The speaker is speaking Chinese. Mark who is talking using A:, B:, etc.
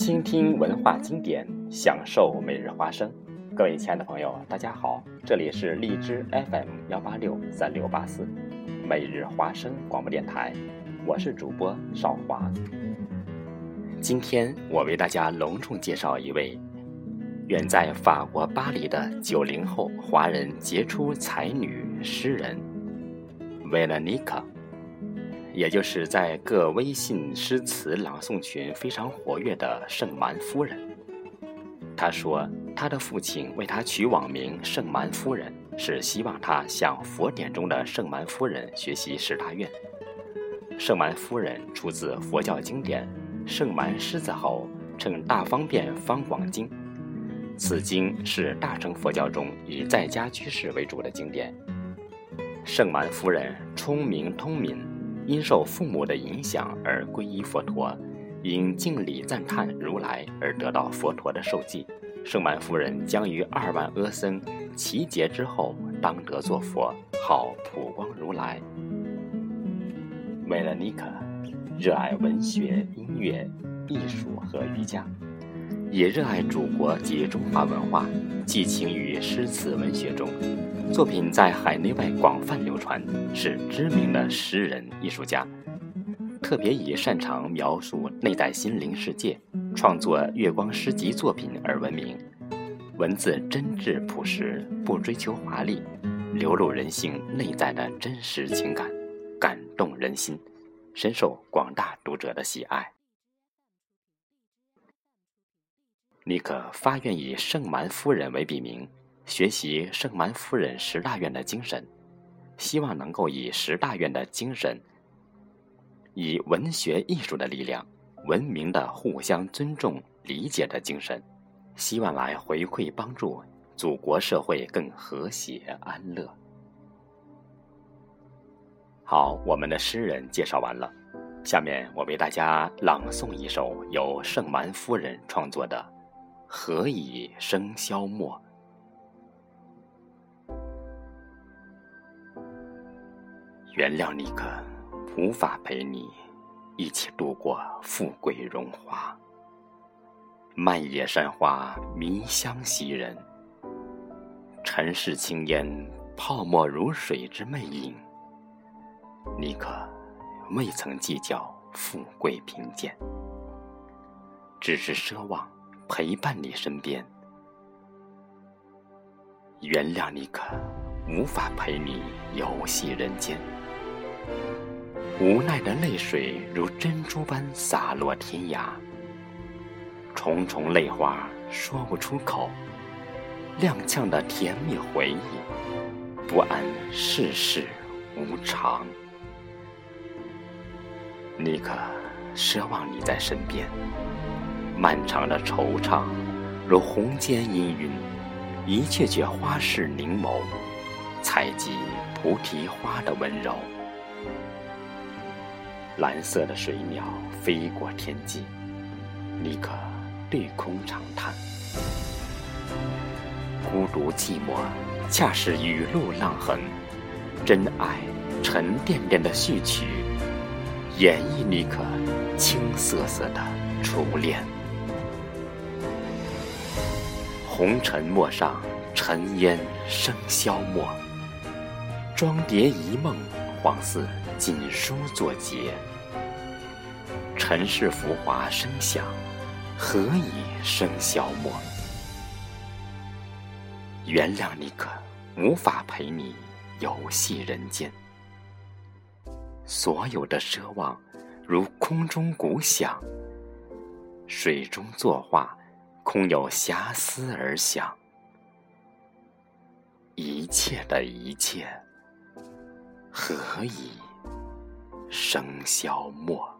A: 倾听文化经典，享受每日花生。各位亲爱的朋友，大家好，这里是荔枝 FM 幺八六三六八四，每日花生广播电台，我是主播少华。今天我为大家隆重介绍一位远在法国巴黎的九零后华人杰出才女诗人维勒尼卡。也就是在各微信诗词朗诵群非常活跃的圣蛮夫人。他说，他的父亲为他取网名圣蛮夫人，是希望他向佛典中的圣蛮夫人学习十大愿。圣蛮夫人出自佛教经典《圣蛮狮子吼称大方便方广经》，此经是大乘佛教中以在家居士为主的经典。圣蛮夫人聪明通敏。因受父母的影响而皈依佛陀，因敬礼赞叹如来而得到佛陀的受记。圣满夫人将于二万阿僧齐劫之后当得作佛，号普光如来。梅勒尼克热爱文学、音乐、艺术和瑜伽，也热爱祖国及中华文化，寄情于诗词文学中。作品在海内外广泛流传，是知名的诗人艺术家，特别以擅长描述内在心灵世界、创作月光诗集作品而闻名。文字真挚朴实，不追求华丽，流露人性内在的真实情感，感动人心，深受广大读者的喜爱。尼可发愿以圣蛮夫人为笔名。学习圣蛮夫人十大愿的精神，希望能够以十大愿的精神，以文学艺术的力量，文明的互相尊重、理解的精神，希望来回馈帮助祖国社会更和谐安乐。好，我们的诗人介绍完了，下面我为大家朗诵一首由圣蛮夫人创作的《何以笙箫默》。原谅你，可，无法陪你一起度过富贵荣华。漫野山花，迷香袭人。尘世轻烟，泡沫如水之魅影。你可未曾计较富贵贫贱，只是奢望陪伴你身边。原谅你可，无法陪你游戏人间。无奈的泪水如珍珠般洒落天涯，重重泪花说不出口，踉跄的甜蜜回忆，不安世事无常。你可，奢望你在身边，漫长的惆怅如红间氤氲，一阙阙花式凝眸，采集菩提花的温柔。蓝色的水鸟飞过天际，尼克对空长叹。孤独寂寞，恰是雨露浪痕，真爱沉甸甸的序曲，演绎尼克青涩涩的初恋。红尘陌上，尘烟生消磨，妆叠一梦，恍似锦书作结。尘世浮华声响，何以笙箫默？原谅你，可，无法陪你游戏人间。所有的奢望，如空中鼓响，水中作画，空有遐思而想。一切的一切，何以笙箫默？